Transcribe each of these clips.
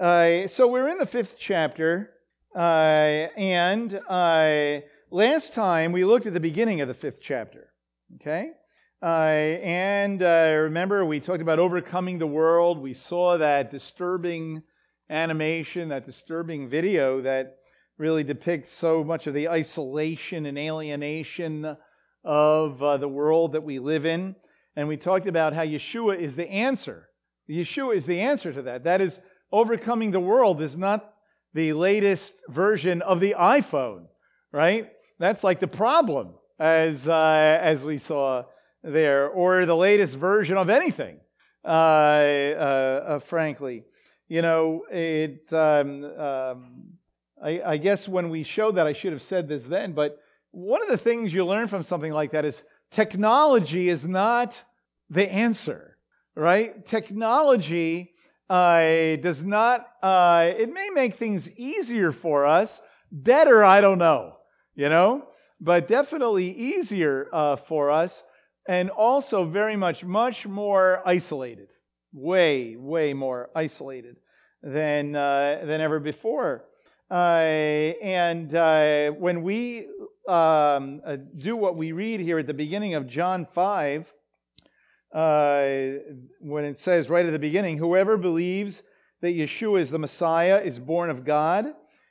Uh, so we're in the fifth chapter, uh, and uh, last time we looked at the beginning of the fifth chapter. Okay? Uh, and uh, remember, we talked about overcoming the world. We saw that disturbing animation, that disturbing video that really depicts so much of the isolation and alienation of uh, the world that we live in. And we talked about how Yeshua is the answer. Yeshua is the answer to that. That is, overcoming the world is not the latest version of the iPhone, right? That's like the problem, as, uh, as we saw there, or the latest version of anything, uh, uh, uh frankly. You know, it, um, um, I, I guess when we showed that, I should have said this then, but one of the things you learn from something like that is technology is not the answer, right? Technology uh, does not, uh, it may make things easier for us. Better, I don't know, you know, but definitely easier uh, for us and also very much, much more isolated. Way, way more isolated than, uh, than ever before. Uh, and uh, when we um, do what we read here at the beginning of John 5, uh, when it says right at the beginning, whoever believes that Yeshua is the Messiah is born of God,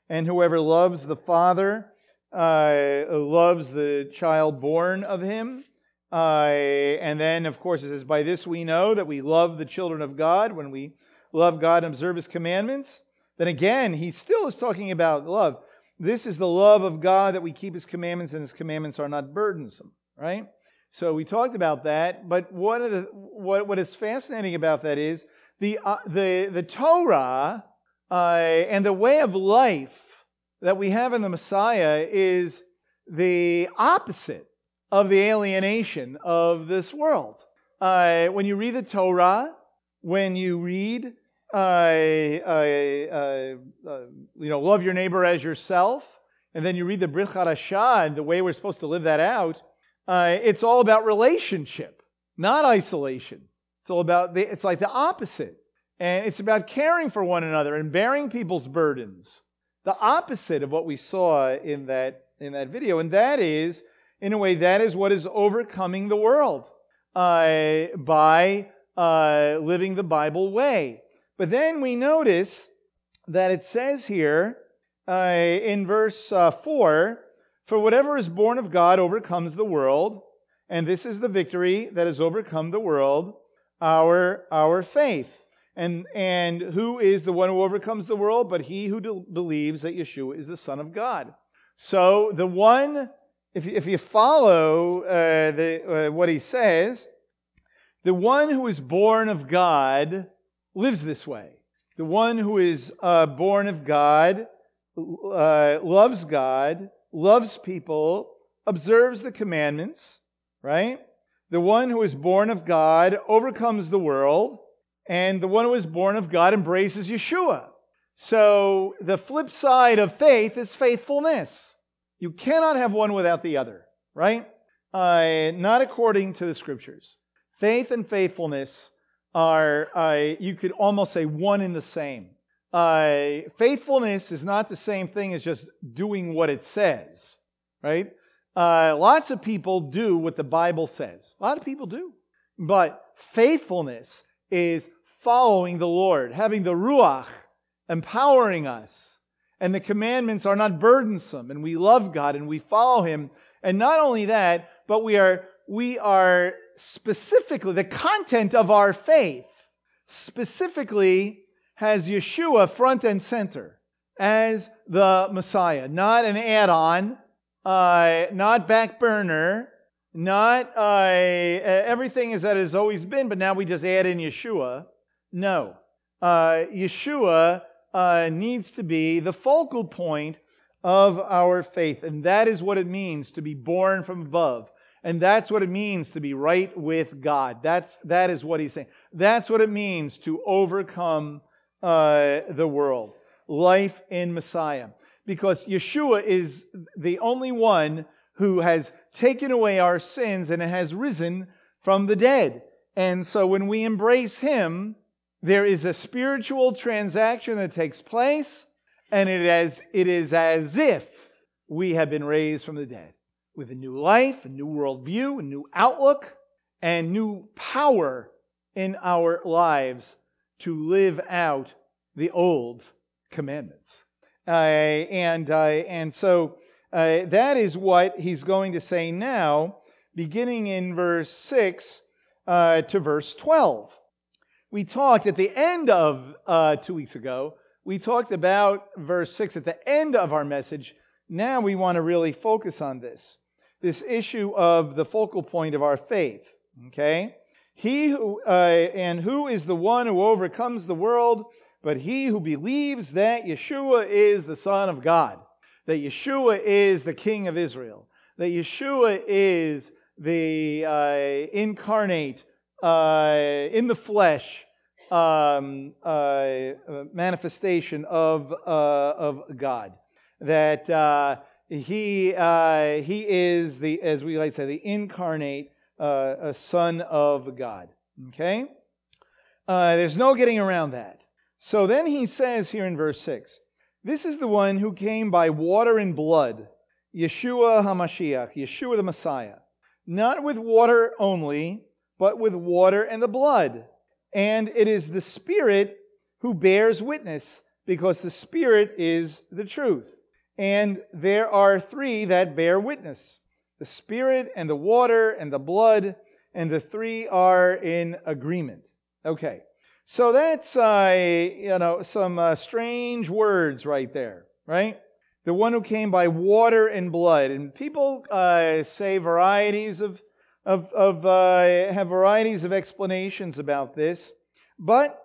and whoever loves the Father uh, loves the child born of him. Uh, and then, of course, it says, By this we know that we love the children of God when we love God and observe his commandments. Then again, he still is talking about love. This is the love of God that we keep his commandments, and his commandments are not burdensome, right? So we talked about that, but one of the, what, what is fascinating about that is the, uh, the, the Torah uh, and the way of life that we have in the Messiah is the opposite of the alienation of this world. Uh, when you read the Torah, when you read uh, uh, uh, you know, love your neighbor as yourself, and then you read the Brit Hadashah and the way we're supposed to live that out, it's all about relationship, not isolation. It's all about, the, it's like the opposite. And it's about caring for one another and bearing people's burdens. The opposite of what we saw in that, in that video. And that is, in a way, that is what is overcoming the world uh, by uh, living the Bible way. But then we notice that it says here uh, in verse uh, 4 For whatever is born of God overcomes the world, and this is the victory that has overcome the world, our, our faith. And, and who is the one who overcomes the world? But he who do, believes that Yeshua is the Son of God. So the one, if, if you follow uh, the, uh, what he says, the one who is born of God lives this way. The one who is uh, born of God, uh, loves God, loves people, observes the commandments, right? The one who is born of God overcomes the world, and the one who is born of God embraces Yeshua. So the flip side of faith is faithfulness. You cannot have one without the other, right? Uh, not according to the scriptures. Faith and faithfulness are, uh, you could almost say, one in the same. Uh, faithfulness is not the same thing as just doing what it says, right? Uh, lots of people do what the Bible says. A lot of people do. But faithfulness is following the Lord, having the Ruach empowering us. And the commandments are not burdensome, and we love God and we follow Him. And not only that, but we are, we are specifically, the content of our faith specifically has Yeshua front and center as the Messiah, not an add on, uh, not back burner, not uh, everything is that has always been, but now we just add in Yeshua. No. Uh, Yeshua uh, needs to be the focal point of our faith, and that is what it means to be born from above. And that's what it means to be right with God. That's, that is what he's saying. That's what it means to overcome uh, the world. Life in Messiah. Because Yeshua is the only one who has taken away our sins and has risen from the dead. And so when we embrace him, There is a spiritual transaction that takes place, and it is, it is as if we have been raised from the dead with a new life, a new worldview, a new outlook, and new power in our lives to live out the old commandments. Uh, and, uh, and so uh, that is what he's going to say now, beginning in verse 6 uh, to verse 12. We talked at the end of uh, two weeks ago, we talked about verse 6 at the end of our message. Now we want to really focus on this this issue of the focal point of our faith. Okay? He who, uh, and who is the one who overcomes the world, but he who believes that Yeshua is the Son of God, that Yeshua is the King of Israel, that Yeshua is the uh, incarnate, uh, in the flesh, um, uh, manifestation of, uh, of God. That uh, he, uh, he is, the, as we like to say, the incarnate Uh, a Son of God. Okay? Uh, there's no getting around that. So then he says here in verse 6 This is the one who came by water and blood, Yeshua HaMashiach, Yeshua the Messiah, not with water only, but with water and the blood. And it is the Spirit who bears witness, because the Spirit is the truth. And there are three that bear witness the Spirit and the water and the blood, and the three are in agreement. Okay. So that's uh, you know some uh, strange words right there, right? The one who came by water and blood, and people uh, say varieties of of, of uh, have varieties of explanations about this, but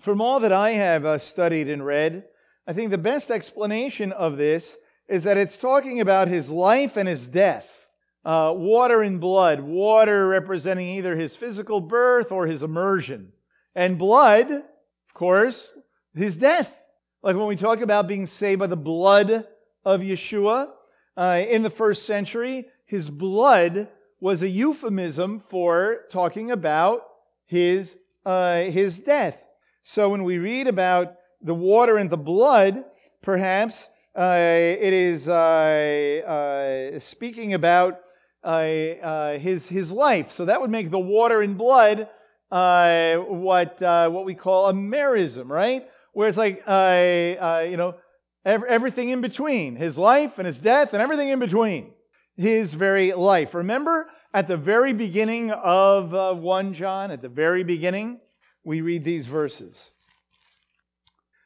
from all that I have uh, studied and read, I think the best explanation of this is that it's talking about his life and his death. Uh, water and blood, water representing either his physical birth or his immersion. And blood, of course, his death. Like when we talk about being saved by the blood of Yeshua uh, in the first century, his blood was a euphemism for talking about his, uh, his death. So when we read about the water and the blood, perhaps uh, it is uh, uh, speaking about his, his life. So that would make the water and blood uh, what uh, what we call a merism, right? Where it's like uh, uh you know everything in between, his life and his death and everything in between, his very life. Remember at the very beginning of uh, one John, at the very beginning, we read these verses.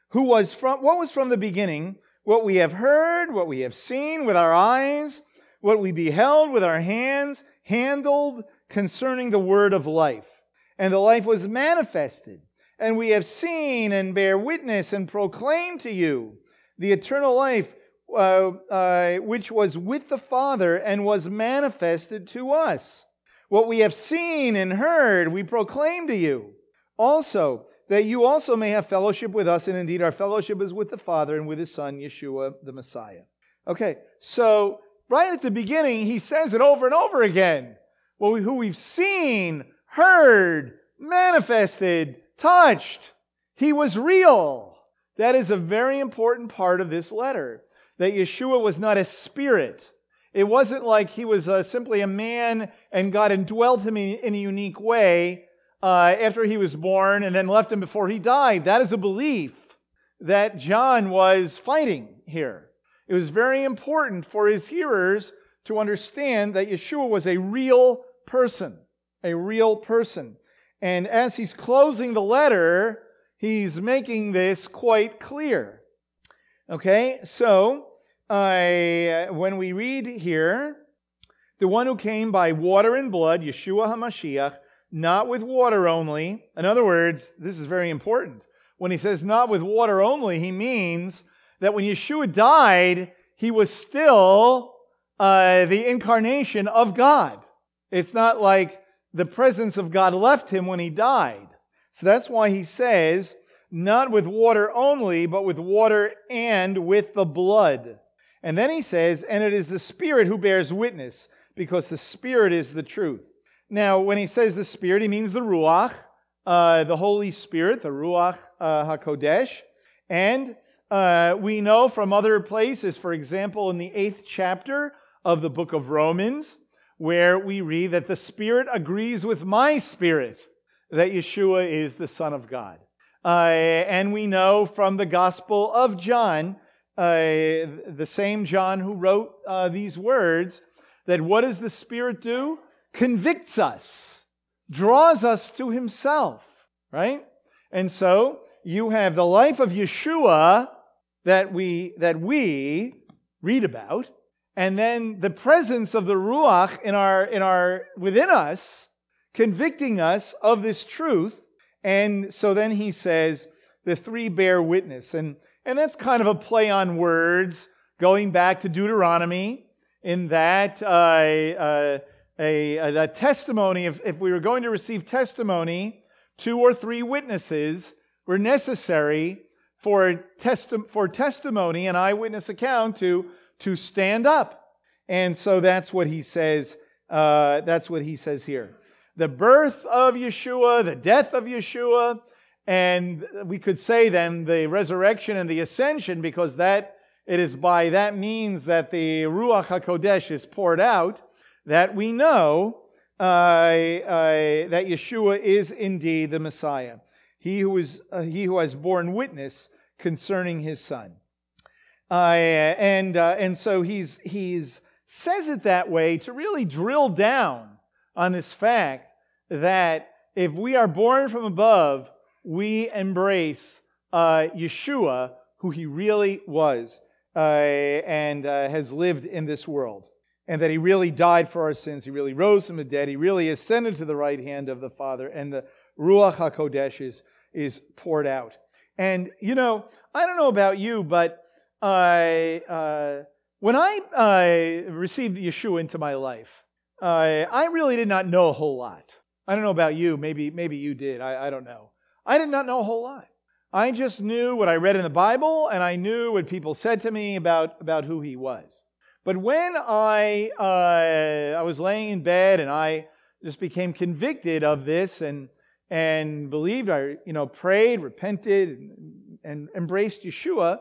Who was from what was from the beginning? What we have heard, what we have seen with our eyes, what we beheld with our hands, handled concerning the word of life and the life was manifested. And we have seen and bear witness and proclaim to you the eternal life uh, uh, which was with the Father and was manifested to us. What we have seen and heard, we proclaim to you. Also, that you also may have fellowship with us, and indeed our fellowship is with the Father and with his Son, Yeshua the Messiah. Okay, so right at the beginning, he says it over and over again. Well, who we've seen, heard, manifested, touched. He was real. That is a very important part of this letter. That Yeshua was not a spirit. It wasn't like he was uh, simply a man and God indwelt him in, in a unique way uh, after he was born and then left him before he died. That is a belief that John was fighting here. It was very important for his hearers to understand that Yeshua was a real person a real person. And as he's closing the letter, he's making this quite clear. Okay, so uh, when we read here, the one who came by water and blood, Yeshua HaMashiach, not with water only. In other words, this is very important. When he says not with water only, he means that when Yeshua died, he was still uh, the incarnation of God. It's not like the presence of God left him when he died. So that's why he says, not with water only, but with water and with the blood. And then he says, and it is the Spirit who bears witness, because the Spirit is the truth. Now, when he says the Spirit, he means the Ruach, uh, the Holy Spirit, the Ruach uh, HaKodesh. And uh, we know from other places, for example, in the eighth chapter of the book of Romans, where we read that the Spirit agrees with my spirit that Yeshua is the Son of God. Uh, and we know from the Gospel of John, uh, the same John who wrote uh, these words, that what does the Spirit do? Convicts us, draws us to Himself, right? And so you have the life of Yeshua that we, that we read about, and then the presence of the Ruach in our, in our, within us, convicting us of this truth. And so then he says, the three bear witness. And, and that's kind of a play on words, going back to Deuteronomy, in that uh, uh, a, a, a, testimony, if, if we were going to receive testimony, two or three witnesses were necessary for, testi- for testimony, an eyewitness account to, to stand up. And so that's what he says. Uh, that's what he says here the birth of Yeshua, the death of Yeshua, and we could say then the resurrection and the ascension, because that it is by that means that the Ruach HaKodesh is poured out, that we know uh, uh, that Yeshua is indeed the Messiah, he who, is, uh, he who has borne witness concerning his son. Uh, and, uh, and so he's, he's says it that way to really drill down on this fact that if we are born from above, we embrace uh, Yeshua, who he really was uh, and uh, has lived in this world. And that he really died for our sins. He really rose from the dead. He really ascended to the right hand of the Father. And the Ruach HaKodesh is, is poured out. And, you know, I don't know about you, but uh, when I received Yeshua into my life, uh, I really did not know a whole lot. I don't know about you. Maybe, maybe you did. I, I don't know. I did not know a whole lot. I just knew what I read in the Bible, and I knew what people said to me about, about who he was. But when I, uh, I was laying in bed and I just became convicted of this and, and believed, I you know, prayed, repented, and, embraced Yeshua,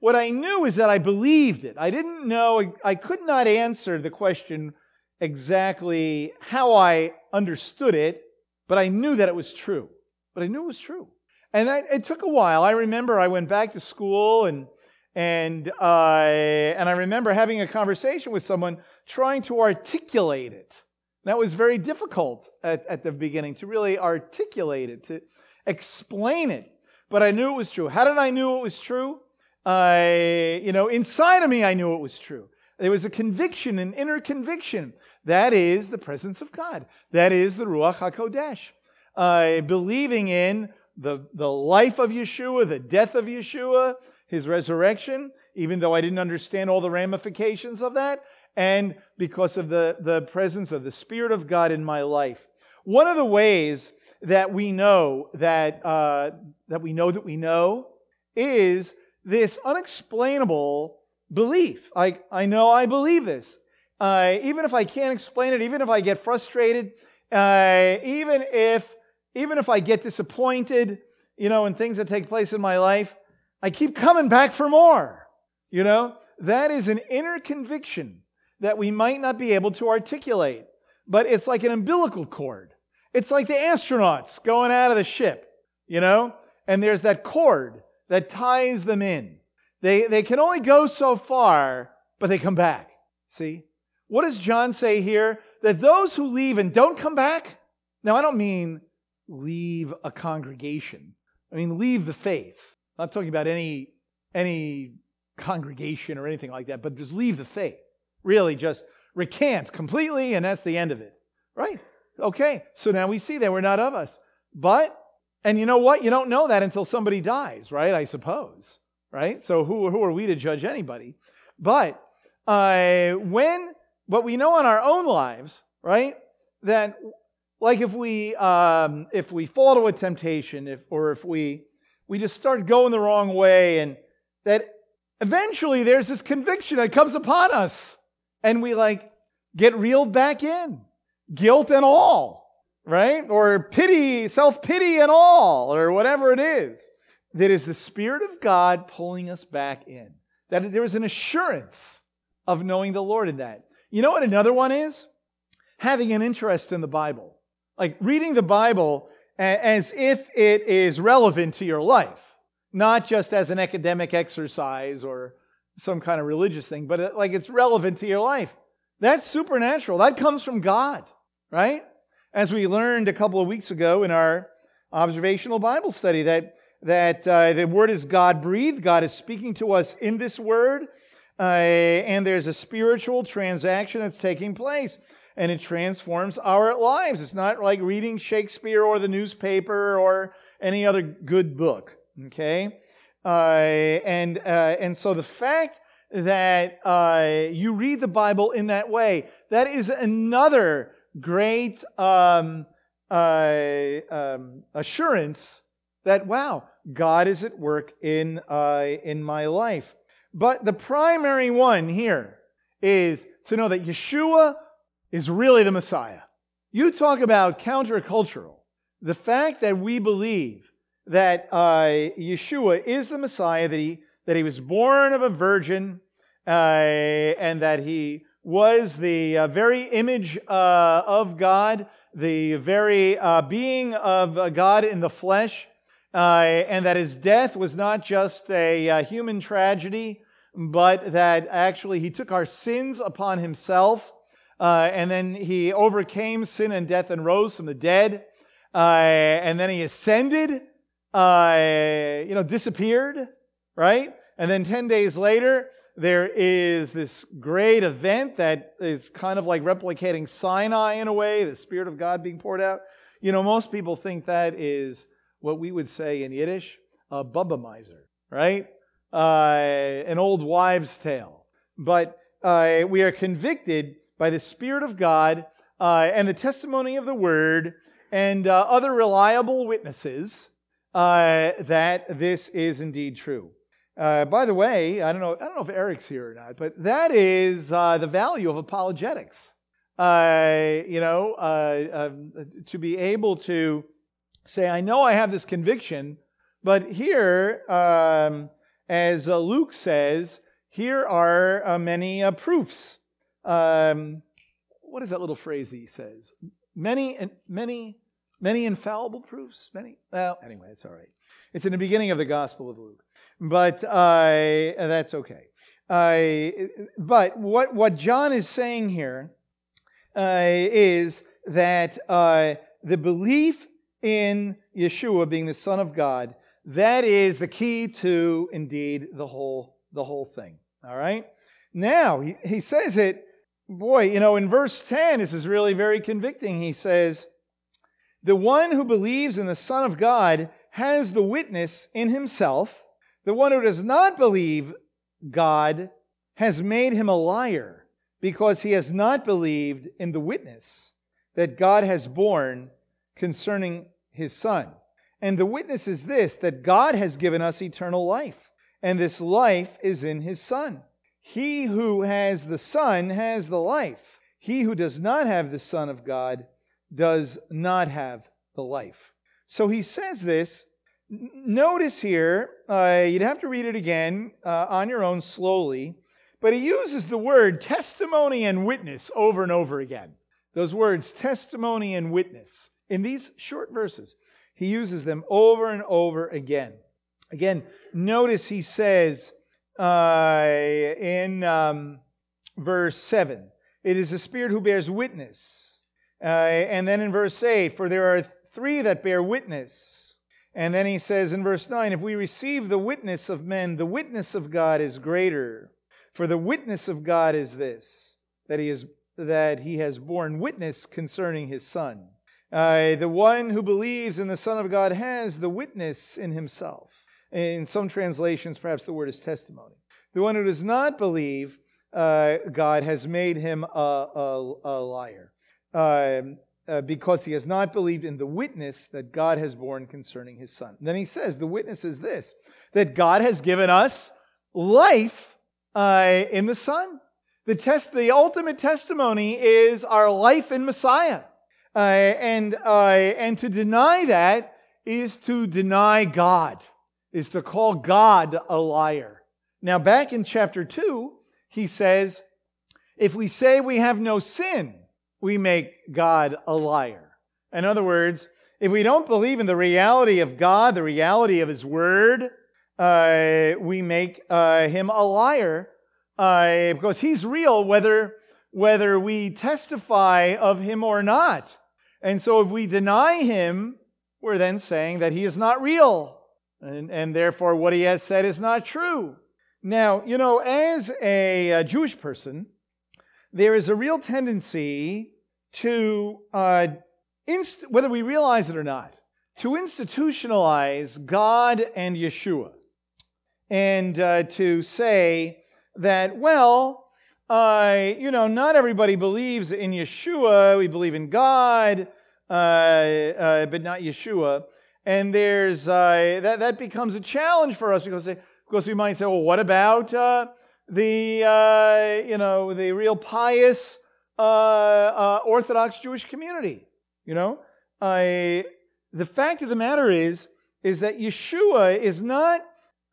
what I knew is that I believed it. I didn't know, I could not answer the question, exactly how I understood it, but I knew that it was true. But I knew it was true. And I, it took a while. I remember I went back to school and and uh, and I remember having a conversation with someone trying to articulate it. That was very difficult at, at the beginning to really articulate it, to explain it. But I knew it was true. How did I know it was true? I, you know, inside of me, I knew it was true. There was a conviction, an inner conviction that is the presence of God. That is the Ruach HaKodesh. Uh, believing in the, the life of Yeshua, the death of Yeshua, his resurrection, even though I didn't understand all the ramifications of that, and because of the, the presence of the Spirit of God in my life. One of the ways that we know that, uh, that we know that we know is this unexplainable belief. Like, I know I believe this uh, even if I can't explain it, even if I get frustrated, uh, even if even if I get disappointed, you know, in things that take place in my life, I keep coming back for more. You know, that is an inner conviction that we might not be able to articulate, but it's like an umbilical cord. It's like the astronauts going out of the ship, you know, and there's that cord that ties them in. They, they can only go so far, but they come back. See? What does John say here? That those who leave and don't come back, now I don't mean leave a congregation, I mean leave the faith. I'm not talking about any, any congregation or anything like that, but just leave the faith. Really, just recant completely, and that's the end of it. Right? Okay, so now we see that we're not of us. But, and you know what? You don't know that until somebody dies, right? I suppose. Right? So who, who are we to judge anybody? But uh, when but we know in our own lives, right, that like if we um, if we fall to a temptation, if or if we we just start going the wrong way, and that eventually there's this conviction that comes upon us, and we like get reeled back in, guilt and all, right? Or pity, self pity and all, or whatever it is. That is the Spirit of God pulling us back in. That there is an assurance of knowing the Lord in that. You know what another one is? Having an interest in the Bible. Like reading the Bible as if it is relevant to your life, not just as an academic exercise or some kind of religious thing, but uh, like it's relevant to your life. That's supernatural. That comes from God, right? As we learned a couple of weeks ago in our observational Bible study, that, that uh, the Word is God breathed. God is speaking to us in this Word, uh, and there's a spiritual transaction that's taking place and it transforms our lives. It's not like reading Shakespeare or the newspaper or any other good book. Okay? Uh, and, uh, and so the fact that uh, you read the Bible in that way, that is another great um, um, assurance that, wow, God is at work in, in my life. But the primary one here is to know that Yeshua is really the Messiah. You talk about countercultural. The fact that we believe that uh, Yeshua is the Messiah, that he, that he was born of a virgin, uh, and that he was the uh, very image uh, of God, the very uh, being of God in the flesh, uh, and that his death was not just a human tragedy, but that actually he took our sins upon himself uh, and then he overcame sin and death and rose from the dead. Uh, and then he ascended, uh, you know, disappeared, right? And then 10 days later, there is this great event that is kind of like replicating Sinai in a way, the Spirit of God being poured out. You know, most people think that is what we would say in Yiddish, a bubbe meise, right? Uh, an old wives' tale. But uh, we are convicted by the Spirit of God uh, and the testimony of the Word and uh, other reliable witnesses uh, that this is indeed true. Uh, by the way, I don't know. I don't know if Eric's here or not, but that is uh, the value of apologetics. Uh, you know, um, to be able to say, "I know I have this conviction," but here, um, as Luke says, here are many proofs um, what is that little phrase he says? Many, and many, many infallible proofs. Many. Well, anyway, it's all right. It's in the beginning of the Gospel of Luke, but uh, that's okay. Uh, but what what John is saying here uh, is that uh, the belief in Yeshua being the Son of God that is the key to indeed the whole the whole thing. All right. Now he, he says it boy, you know, in verse 10, this is really very convicting. He says, The one who believes in the Son of God has the witness in himself. The one who does not believe God has made him a liar because he has not believed in the witness that God has borne concerning his Son. And the witness is this that God has given us eternal life, and this life is in his Son. He who has the Son has the life. He who does not have the Son of God does not have the life. So he says this. Notice here, uh, you'd have to read it again uh, on your own slowly, but he uses the word testimony and witness over and over again. Those words, testimony and witness, in these short verses, he uses them over and over again. Again, notice he says, uh, in um, verse 7. It is the Spirit who bears witness. Uh, and then in verse 8, for there are three that bear witness. And then he says in verse 9, if we receive the witness of men, the witness of God is greater. For the witness of God is this, that he, is, that he has borne witness concerning his Son. Uh, the one who believes in the Son of God has the witness in himself. In some translations, perhaps the word is testimony. The one who does not believe uh, God has made him a, a, a liar uh, uh, because he has not believed in the witness that God has borne concerning his son. Then he says, The witness is this that God has given us life uh, in the Son. The, test, the ultimate testimony is our life in Messiah. Uh, and, uh, and to deny that is to deny God, is to call God a liar. Now, back in chapter 2, he says, if we say we have no sin, we make God a liar. In other words, if we don't believe in the reality of God, the reality of His Word, uh, we make uh, Him a liar uh, because He's real whether, whether we testify of Him or not. And so if we deny Him, we're then saying that He is not real. And, and therefore, what He has said is not true. Now, you know, as a, a Jewish person, there is a real tendency to, uh, inst- whether we realize it or not, to institutionalize God and Yeshua and uh, to say that, well, uh, you know, not everybody believes in Yeshua. We believe in God, uh, uh but not Yeshua. And there's uh, that that becomes a challenge for us because they, because we might say, well, what about uh, the you know the real pious Orthodox Jewish community? You know, I, the fact of the matter is is that Yeshua is not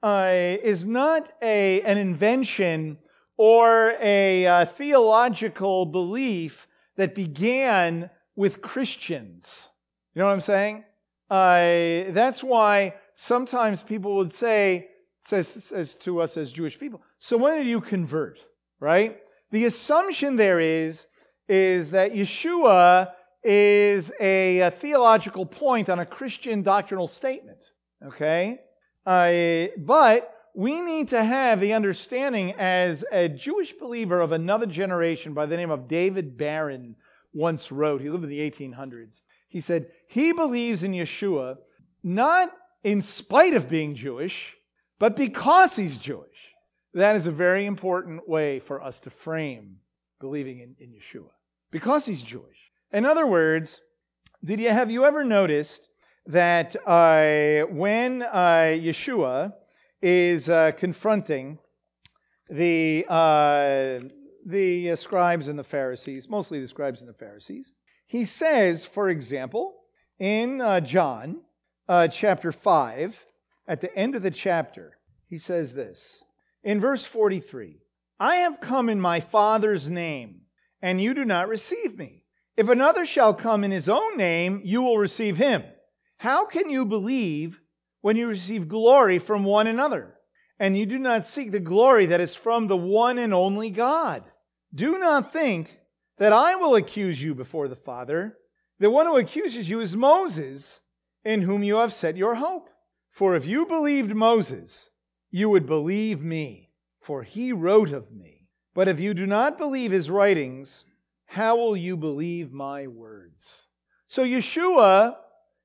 uh, is not a, an invention or a uh, theological belief that began with Christians. You know what I'm saying? Uh, that's why sometimes people would say, says, says to us as Jewish people, so when did you convert? Right? The assumption there is, is that Yeshua is a, a theological point on a Christian doctrinal statement. Okay? Uh, but we need to have the understanding as a Jewish believer of another generation by the name of David Baron once wrote. He lived in the 1800s. He said, he believes in Yeshua not in spite of being Jewish, but because he's Jewish. That is a very important way for us to frame believing in, in Yeshua. Because he's Jewish. In other words, did you have you ever noticed that uh, when uh, Yeshua is uh, confronting the, uh, the scribes and the Pharisees, mostly the scribes and the Pharisees, he says, for example, in uh, John uh, chapter 5, at the end of the chapter, he says this in verse 43 I have come in my Father's name, and you do not receive me. If another shall come in his own name, you will receive him. How can you believe when you receive glory from one another, and you do not seek the glory that is from the one and only God? Do not think that I will accuse you before the Father. The one who accuses you is Moses, in whom you have set your hope. For if you believed Moses, you would believe me, for he wrote of me. But if you do not believe his writings, how will you believe my words? So Yeshua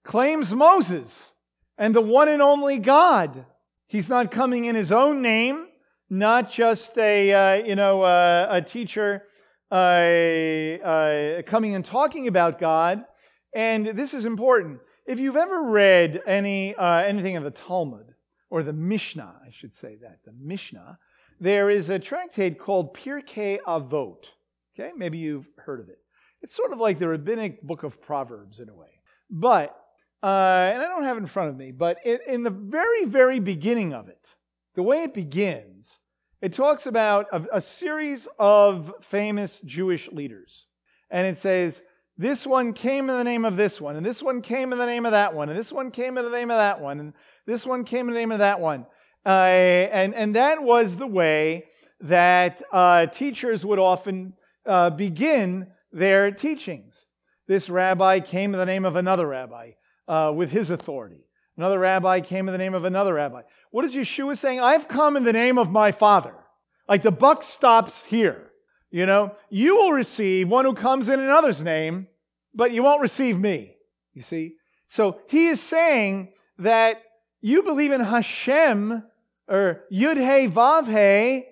claims Moses and the one and only God. He's not coming in his own name, not just a uh, you know uh, a teacher uh, coming and talking about God. And this is important. If you've ever read any uh, anything of the Talmud or the Mishnah, I should say that the Mishnah, there is a tractate called Pirkei Avot. Okay, maybe you've heard of it. It's sort of like the rabbinic book of Proverbs in a way. But uh, and I don't have it in front of me, but it, in the very, very beginning of it, the way it begins, it talks about a, a series of famous Jewish leaders. And it says, this one came in the name of this one, and this one came in the name of that one, and this one came in the name of that one, and this one came in the name of that one. Uh, and, and that was the way that uh, teachers would often uh, begin their teachings. This rabbi came in the name of another rabbi uh, with his authority. Another rabbi came in the name of another rabbi. What is Yeshua saying? I've come in the name of my Father. Like the buck stops here. You know, you will receive one who comes in another's name, but you won't receive me. You see? So he is saying that you believe in Hashem or Yud He Vav He.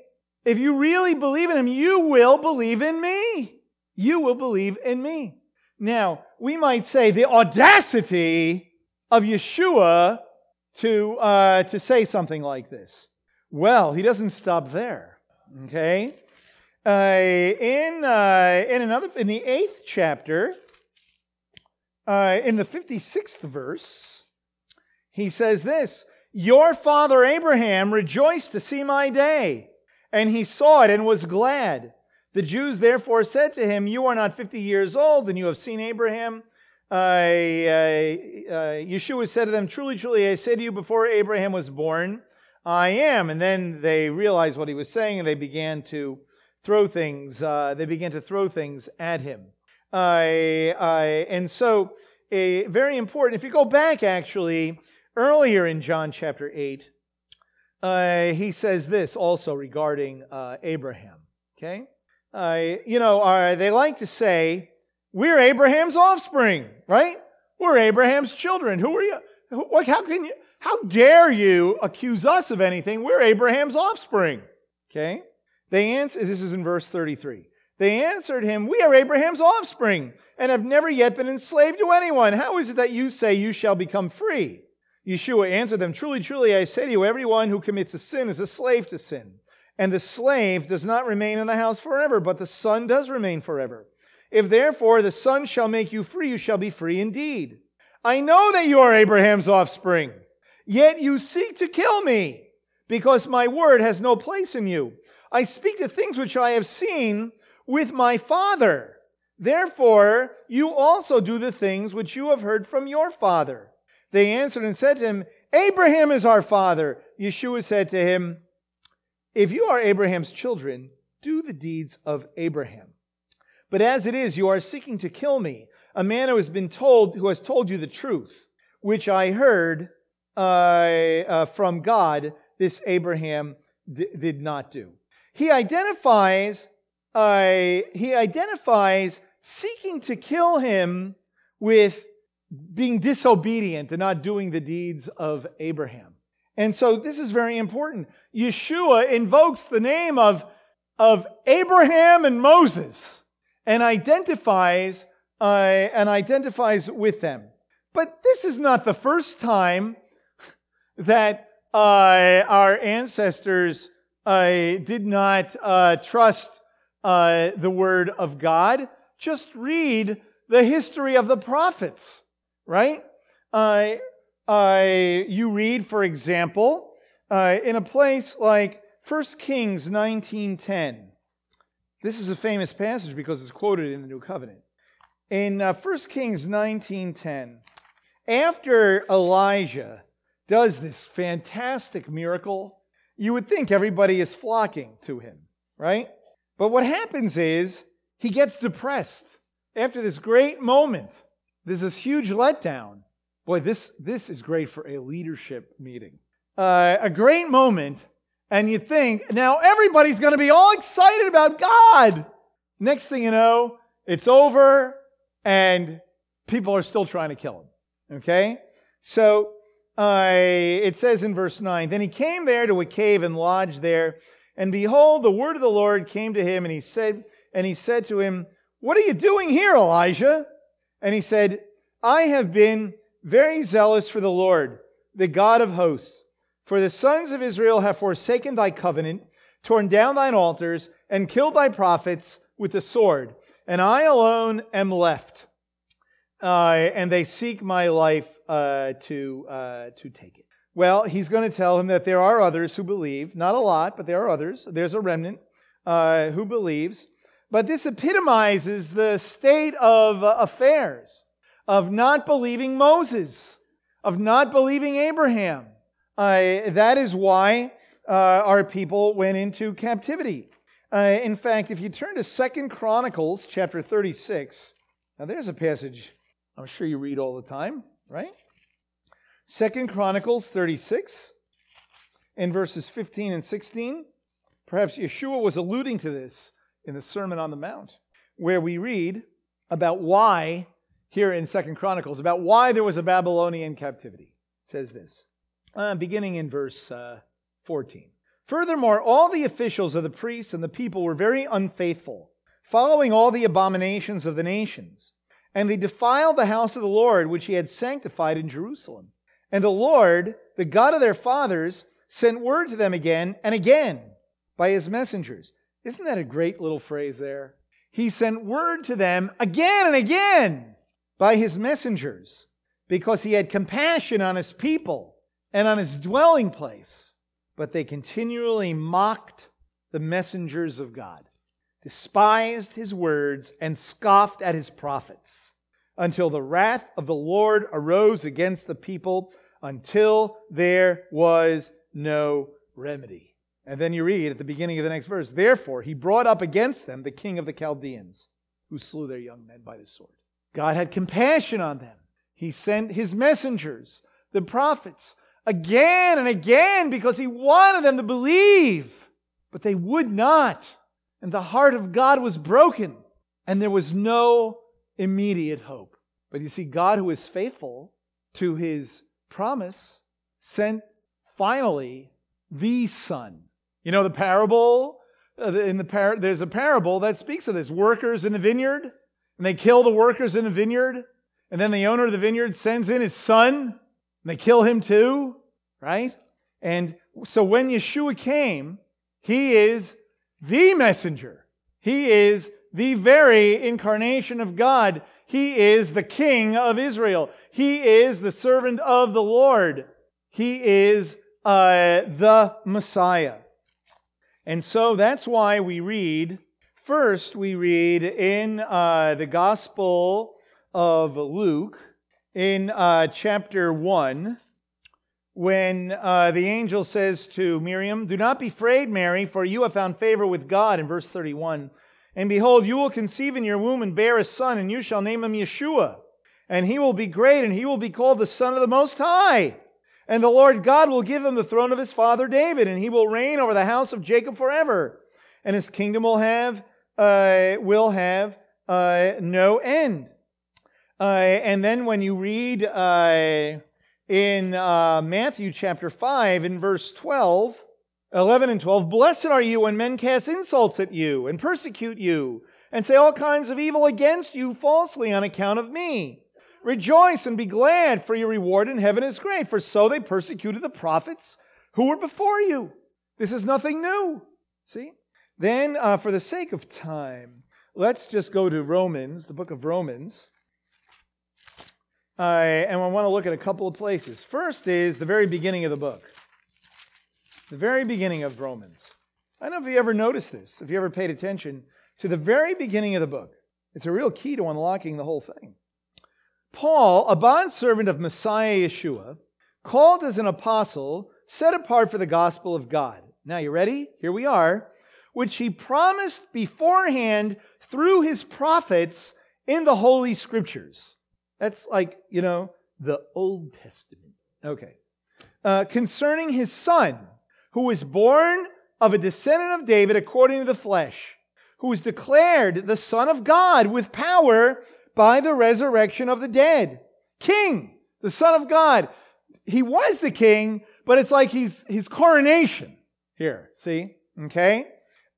If you really believe in him, you will believe in me. You will believe in me. Now, we might say the audacity of Yeshua to, uh, to say something like this. Well, he doesn't stop there. Okay? Uh, in, uh, in, another, in the eighth chapter uh, in the 56th verse, he says this Your father Abraham rejoiced to see my day, and he saw it and was glad. The Jews therefore said to him, You are not 50 years old, and you have seen Abraham. Uh, uh, Yeshua said to them, Truly, truly, I say to you, before Abraham was born, I am. And then they realized what he was saying, and they began to throw things. Uh, they began to throw things at him. And so, a, very important. If you go back, actually, earlier in John chapter eight, uh, he says this also regarding uh, Abraham. Okay, you know, they like to say we're Abraham's offspring, right? We're Abraham's children. Who are you? What, how can you? How dare you accuse us of anything? We're Abraham's offspring. Okay? They answer, this is in verse 33. They answered him, We are Abraham's offspring and have never yet been enslaved to anyone. How is it that you say you shall become free? Yeshua answered them, Truly, truly, I say to you, everyone who commits a sin is a slave to sin. And the slave does not remain in the house forever, but the son does remain forever. If therefore the Son shall make you free, you shall be free indeed. I know that you are Abraham's offspring, yet you seek to kill me, because my word has no place in you. I speak the things which I have seen with my Father. Therefore, you also do the things which you have heard from your father. They answered and said to him, Abraham is our father. Yeshua said to him, If you are Abraham's children, do the deeds of Abraham. But as it is, you are seeking to kill me, a man who has been told, who has told you the truth, which I heard uh, uh, from God. This Abraham d- did not do. He identifies, uh, he identifies seeking to kill him with being disobedient and not doing the deeds of Abraham. And so this is very important. Yeshua invokes the name of, of Abraham and Moses and identifies uh, and identifies with them. But this is not the first time that uh, our ancestors uh, did not uh, trust uh, the word of God. Just read the history of the prophets, right? Uh, you read, for example, in a place like 1 Kings 19:10. This is a famous passage because it's quoted in the New Covenant. In uh, 1 Kings 19:10, after Elijah does this fantastic miracle, you would think everybody is flocking to him, right? But what happens is he gets depressed after this great moment. There's this huge letdown. Boy, this, this is great for a leadership meeting. Uh, a great moment and you think, now everybody's going to be all excited about God. Next thing you know, it's over and people are still trying to kill him. Okay? So uh, it says in verse 9 Then he came there to a cave and lodged there. And behold, the word of the Lord came to him, and he said, and he said to him, What are you doing here, Elijah? And he said, I have been very zealous for the Lord, the God of hosts. For the sons of Israel have forsaken thy covenant, torn down thine altars, and killed thy prophets with the sword. And I alone am left. Uh, and they seek my life uh, to, uh, to take it. Well, he's going to tell him that there are others who believe. Not a lot, but there are others. There's a remnant uh, who believes. But this epitomizes the state of affairs of not believing Moses, of not believing Abraham uh, that is why uh, our people went into captivity. Uh, in fact, if you turn to Second Chronicles chapter 36, now there's a passage I'm sure you read all the time, right? Second Chronicles 36 in verses 15 and 16. Perhaps Yeshua was alluding to this in the Sermon on the Mount, where we read about why, here in Second Chronicles, about why there was a Babylonian captivity. It says this uh, beginning in verse uh, 14. Furthermore, all the officials of the priests and the people were very unfaithful, following all the abominations of the nations. And they defiled the house of the Lord, which he had sanctified in Jerusalem. And the Lord, the God of their fathers, sent word to them again and again by his messengers. Isn't that a great little phrase there? He sent word to them again and again by his messengers because he had compassion on his people and on his dwelling place. But they continually mocked the messengers of God, despised his words, and scoffed at his prophets until the wrath of the Lord arose against the people until there was no remedy. And then you read at the beginning of the next verse, therefore he brought up against them the king of the Chaldeans, who slew their young men by the sword. God had compassion on them. He sent his messengers, the prophets, again and again because he wanted them to believe. But they would not. And the heart of God was broken. And there was no immediate hope. But you see, God, who is faithful to his promise, sent finally the Son. You know the parable? Uh, in the par- there's a parable that speaks of this workers in the vineyard, and they kill the workers in the vineyard, and then the owner of the vineyard sends in his son, and they kill him too, right? And so when Yeshua came, he is the messenger. He is the very incarnation of God. He is the king of Israel. He is the servant of the Lord. He is uh, the Messiah. And so that's why we read, first, we read in uh, the Gospel of Luke, in uh, chapter 1, when uh, the angel says to Miriam, Do not be afraid, Mary, for you have found favor with God, in verse 31. And behold, you will conceive in your womb and bear a son, and you shall name him Yeshua. And he will be great, and he will be called the Son of the Most High. And the Lord God will give him the throne of his father David, and he will reign over the house of Jacob forever. And his kingdom will have uh, will have uh, no end. Uh, and then when you read uh, in uh, Matthew chapter 5, in verse 12, 11 and 12 Blessed are you when men cast insults at you and persecute you and say all kinds of evil against you falsely on account of me. Rejoice and be glad, for your reward in heaven is great, for so they persecuted the prophets who were before you. This is nothing new. See? Then, uh, for the sake of time, let's just go to Romans, the book of Romans. Uh, and I want to look at a couple of places. First is the very beginning of the book the very beginning of Romans. I don't know if you ever noticed this, if you ever paid attention to the very beginning of the book. It's a real key to unlocking the whole thing. Paul, a bondservant of Messiah Yeshua, called as an apostle, set apart for the gospel of God. Now, you ready? Here we are. Which he promised beforehand through his prophets in the Holy Scriptures. That's like, you know, the Old Testament. Okay. Uh, concerning his son who was born of a descendant of David according to the flesh, who was declared the Son of God with power by the resurrection of the dead. King, the Son of God. He was the king, but it's like he's his coronation here. See? Okay?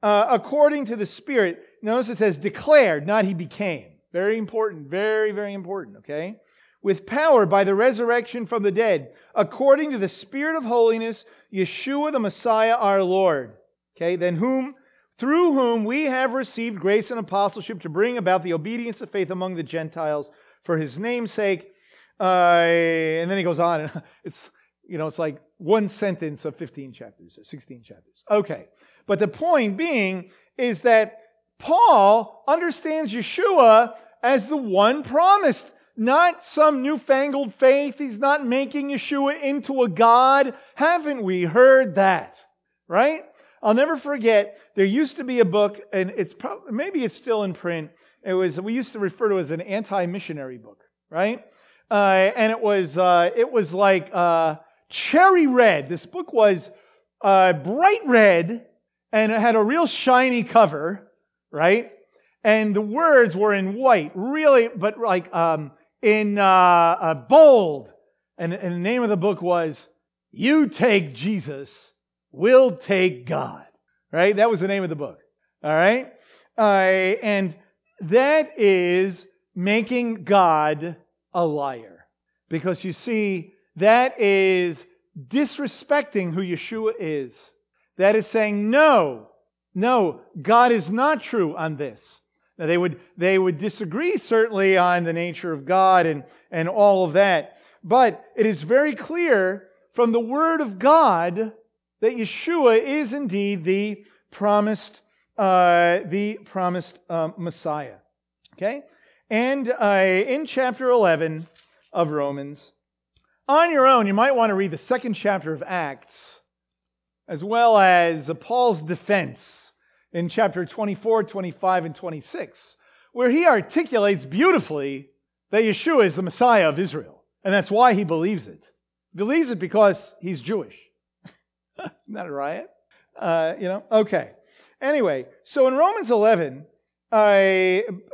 Uh, according to the Spirit. Notice it says declared, not he became. Very important. Very, very important. Okay? With power by the resurrection from the dead, according to the Spirit of holiness Yeshua the Messiah our Lord. Okay, then whom through whom we have received grace and apostleship to bring about the obedience of faith among the Gentiles for his name's sake. Uh, and then he goes on, and it's you know it's like one sentence of 15 chapters or 16 chapters. Okay, but the point being is that Paul understands Yeshua as the one promised not some newfangled faith. He's not making Yeshua into a God. Haven't we heard that? Right? I'll never forget, there used to be a book, and it's probably, maybe it's still in print. It was, we used to refer to as an anti-missionary book, right? Uh, and it was, uh, it was like uh, cherry red. This book was uh, bright red, and it had a real shiny cover, right? And the words were in white, really, but like um, in uh, uh, bold. And, and the name of the book was You Take Jesus, We'll Take God. Right? That was the name of the book. All right? Uh, and that is making God a liar. Because you see, that is disrespecting who Yeshua is. That is saying, no, no, God is not true on this. Now, they would, they would disagree certainly on the nature of God and, and all of that. But it is very clear from the Word of God that Yeshua is indeed the promised, uh, the promised uh, Messiah. Okay? And uh, in chapter 11 of Romans, on your own, you might want to read the second chapter of Acts, as well as Paul's defense in chapter 24, 25, and 26, where he articulates beautifully that Yeshua is the Messiah of Israel. And that's why he believes it. He believes it because he's Jewish. Not a riot? Uh, you know? Okay. Anyway, so in Romans 11, uh,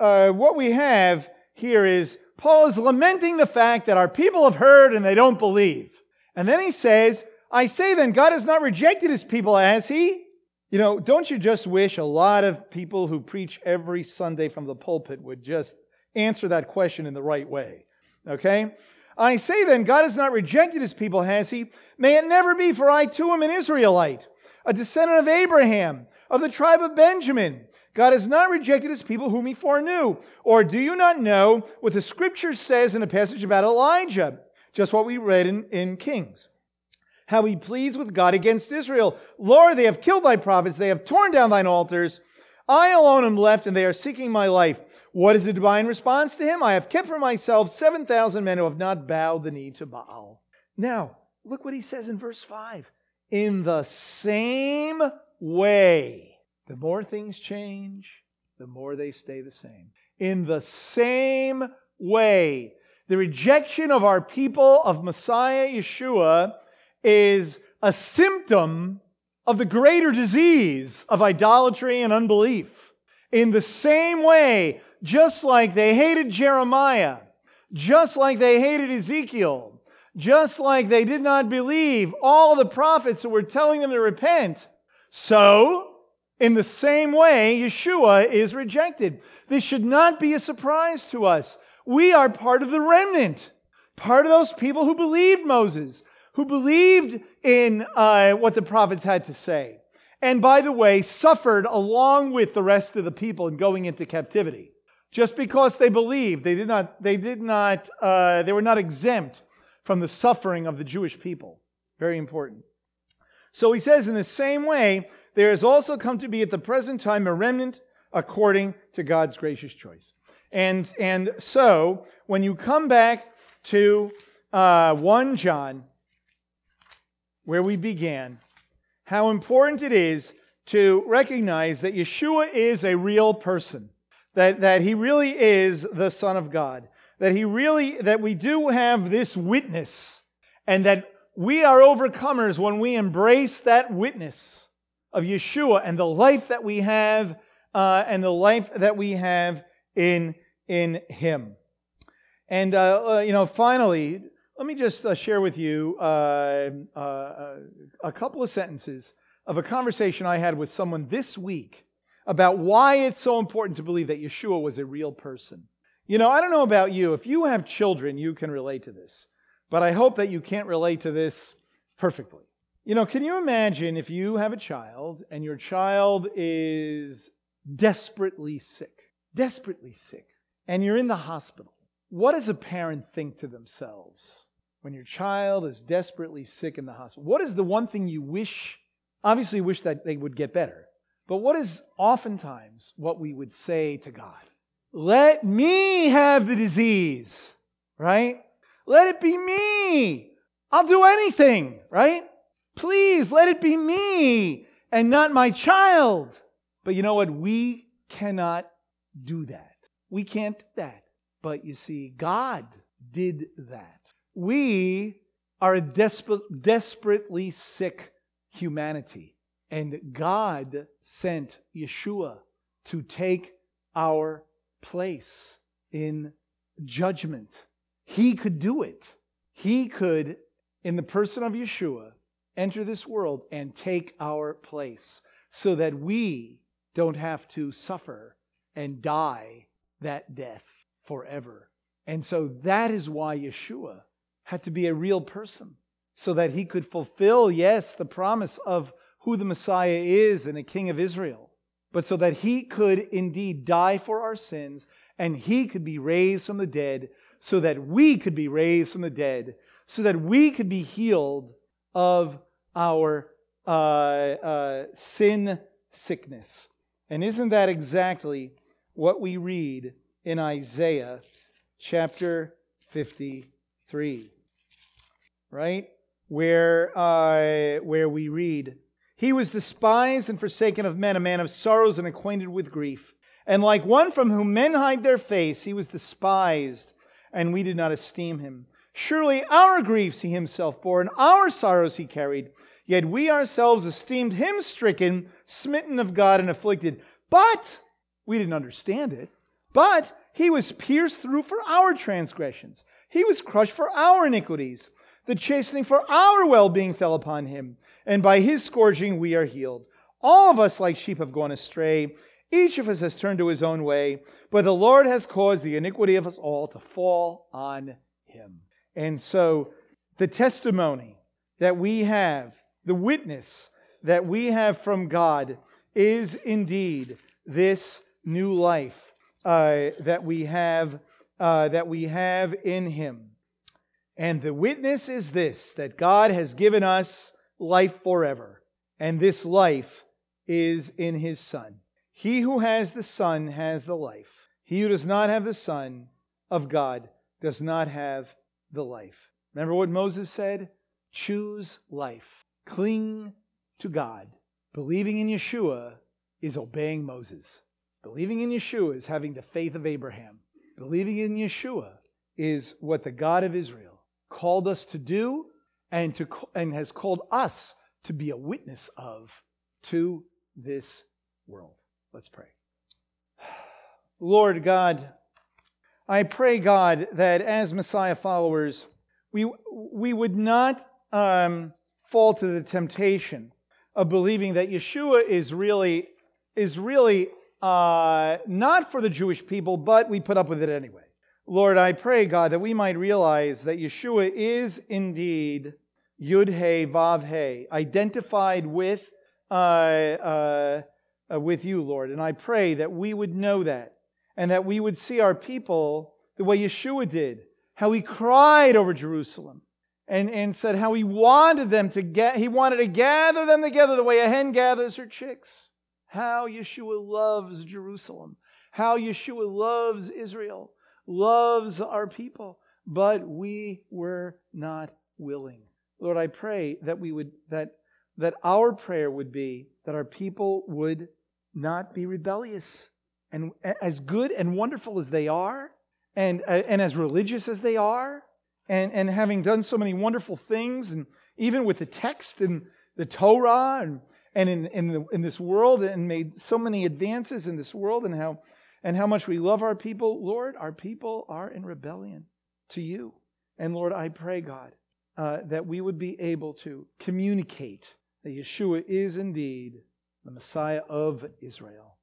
uh, what we have here is Paul is lamenting the fact that our people have heard and they don't believe. And then he says, I say then, God has not rejected his people, has he? You know, don't you just wish a lot of people who preach every Sunday from the pulpit would just answer that question in the right way? Okay? I say then, God has not rejected his people, has he? May it never be, for I too am an Israelite, a descendant of Abraham, of the tribe of Benjamin. God has not rejected his people whom he foreknew. Or do you not know what the scripture says in a passage about Elijah? Just what we read in, in Kings. How he pleads with God against Israel. Lord, they have killed thy prophets, they have torn down thine altars. I alone am left, and they are seeking my life. What is the divine response to him? I have kept for myself 7,000 men who have not bowed the knee to Baal. Now, look what he says in verse 5. In the same way, the more things change, the more they stay the same. In the same way, the rejection of our people of Messiah Yeshua is a symptom of the greater disease of idolatry and unbelief. In the same way, just like they hated Jeremiah, just like they hated Ezekiel, just like they did not believe all the prophets who were telling them to repent. So, in the same way, Yeshua is rejected. This should not be a surprise to us. We are part of the remnant, part of those people who believed Moses, who believed in uh, what the prophets had to say. And by the way, suffered along with the rest of the people in going into captivity. Just because they believed, they did not, they did not, uh, they were not exempt from the suffering of the Jewish people. Very important. So he says, in the same way, there has also come to be at the present time a remnant according to God's gracious choice. And, and so, when you come back to uh, 1 John, where we began, how important it is to recognize that Yeshua is a real person that, that he really is the Son of God, that he really, that we do have this witness, and that we are overcomers when we embrace that witness of Yeshua and the life that we have, uh, and the life that we have in, in him. And, uh, uh, you know, finally, let me just uh, share with you uh, uh, a couple of sentences of a conversation I had with someone this week about why it's so important to believe that Yeshua was a real person. You know, I don't know about you. If you have children, you can relate to this. But I hope that you can't relate to this perfectly. You know, can you imagine if you have a child and your child is desperately sick, desperately sick, and you're in the hospital? What does a parent think to themselves when your child is desperately sick in the hospital? What is the one thing you wish? Obviously, you wish that they would get better. But what is oftentimes what we would say to God? Let me have the disease, right? Let it be me. I'll do anything, right? Please let it be me and not my child. But you know what? We cannot do that. We can't do that. But you see, God did that. We are a desper- desperately sick humanity. And God sent Yeshua to take our place in judgment. He could do it. He could, in the person of Yeshua, enter this world and take our place so that we don't have to suffer and die that death forever. And so that is why Yeshua had to be a real person so that he could fulfill, yes, the promise of who the Messiah is and a king of Israel. but so that he could indeed die for our sins and he could be raised from the dead, so that we could be raised from the dead, so that we could be healed of our uh, uh, sin sickness. And isn't that exactly what we read in Isaiah chapter 53? Right? Where, uh, where we read, He was despised and forsaken of men, a man of sorrows and acquainted with grief. And like one from whom men hide their face, he was despised, and we did not esteem him. Surely our griefs he himself bore, and our sorrows he carried. Yet we ourselves esteemed him stricken, smitten of God, and afflicted. But we didn't understand it. But he was pierced through for our transgressions, he was crushed for our iniquities. The chastening for our well being fell upon him, and by his scourging we are healed. All of us, like sheep, have gone astray. Each of us has turned to his own way, but the Lord has caused the iniquity of us all to fall on him. And so the testimony that we have, the witness that we have from God, is indeed this new life uh, that we have uh, that we have in Him. And the witness is this: that God has given us life forever, and this life is in His Son. He who has the Son has the life. He who does not have the Son of God does not have the life. Remember what Moses said? Choose life. Cling to God. Believing in Yeshua is obeying Moses. Believing in Yeshua is having the faith of Abraham. Believing in Yeshua is what the God of Israel called us to do and, to, and has called us to be a witness of to this world. Let's pray. Lord God, I pray, God, that as Messiah followers, we, we would not um, fall to the temptation of believing that Yeshua is really, is really uh, not for the Jewish people, but we put up with it anyway. Lord, I pray, God, that we might realize that Yeshua is indeed Yud He Vav He, identified with uh, uh, uh, with you, Lord. And I pray that we would know that and that we would see our people the way Yeshua did, how he cried over Jerusalem and, and said how he wanted them to get, he wanted to gather them together the way a hen gathers her chicks. How Yeshua loves Jerusalem, how Yeshua loves Israel, loves our people, but we were not willing. Lord, I pray that we would, that, that our prayer would be that our people would not be rebellious. And as good and wonderful as they are, and, uh, and as religious as they are, and, and having done so many wonderful things, and even with the text and the Torah, and, and in, in, the, in this world, and made so many advances in this world, and how, and how much we love our people, Lord, our people are in rebellion to you. And Lord, I pray, God, uh, that we would be able to communicate that Yeshua is indeed the Messiah of Israel.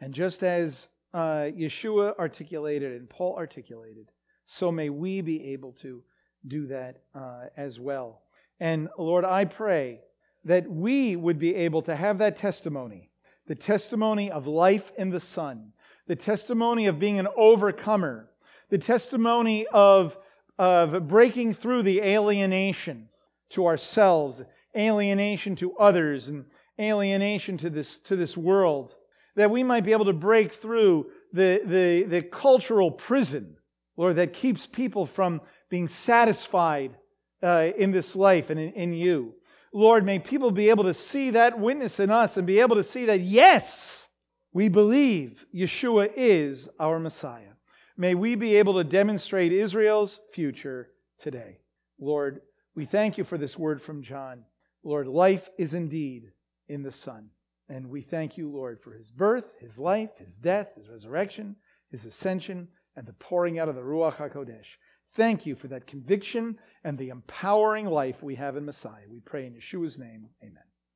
And just as uh, Yeshua articulated and Paul articulated, so may we be able to do that uh, as well. And Lord, I pray that we would be able to have that testimony the testimony of life in the Son, the testimony of being an overcomer, the testimony of, of breaking through the alienation to ourselves, alienation to others, and alienation to this, to this world, that we might be able to break through the, the, the cultural prison, Lord, that keeps people from being satisfied uh, in this life and in, in you. Lord, may people be able to see that witness in us and be able to see that, yes, we believe Yeshua is our Messiah. May we be able to demonstrate Israel's future today. Lord, we thank you for this word from John. Lord, life is indeed in the Son. And we thank you, Lord, for his birth, his life, his death, his resurrection, his ascension, and the pouring out of the Ruach HaKodesh. Thank you for that conviction and the empowering life we have in Messiah. We pray in Yeshua's name. Amen.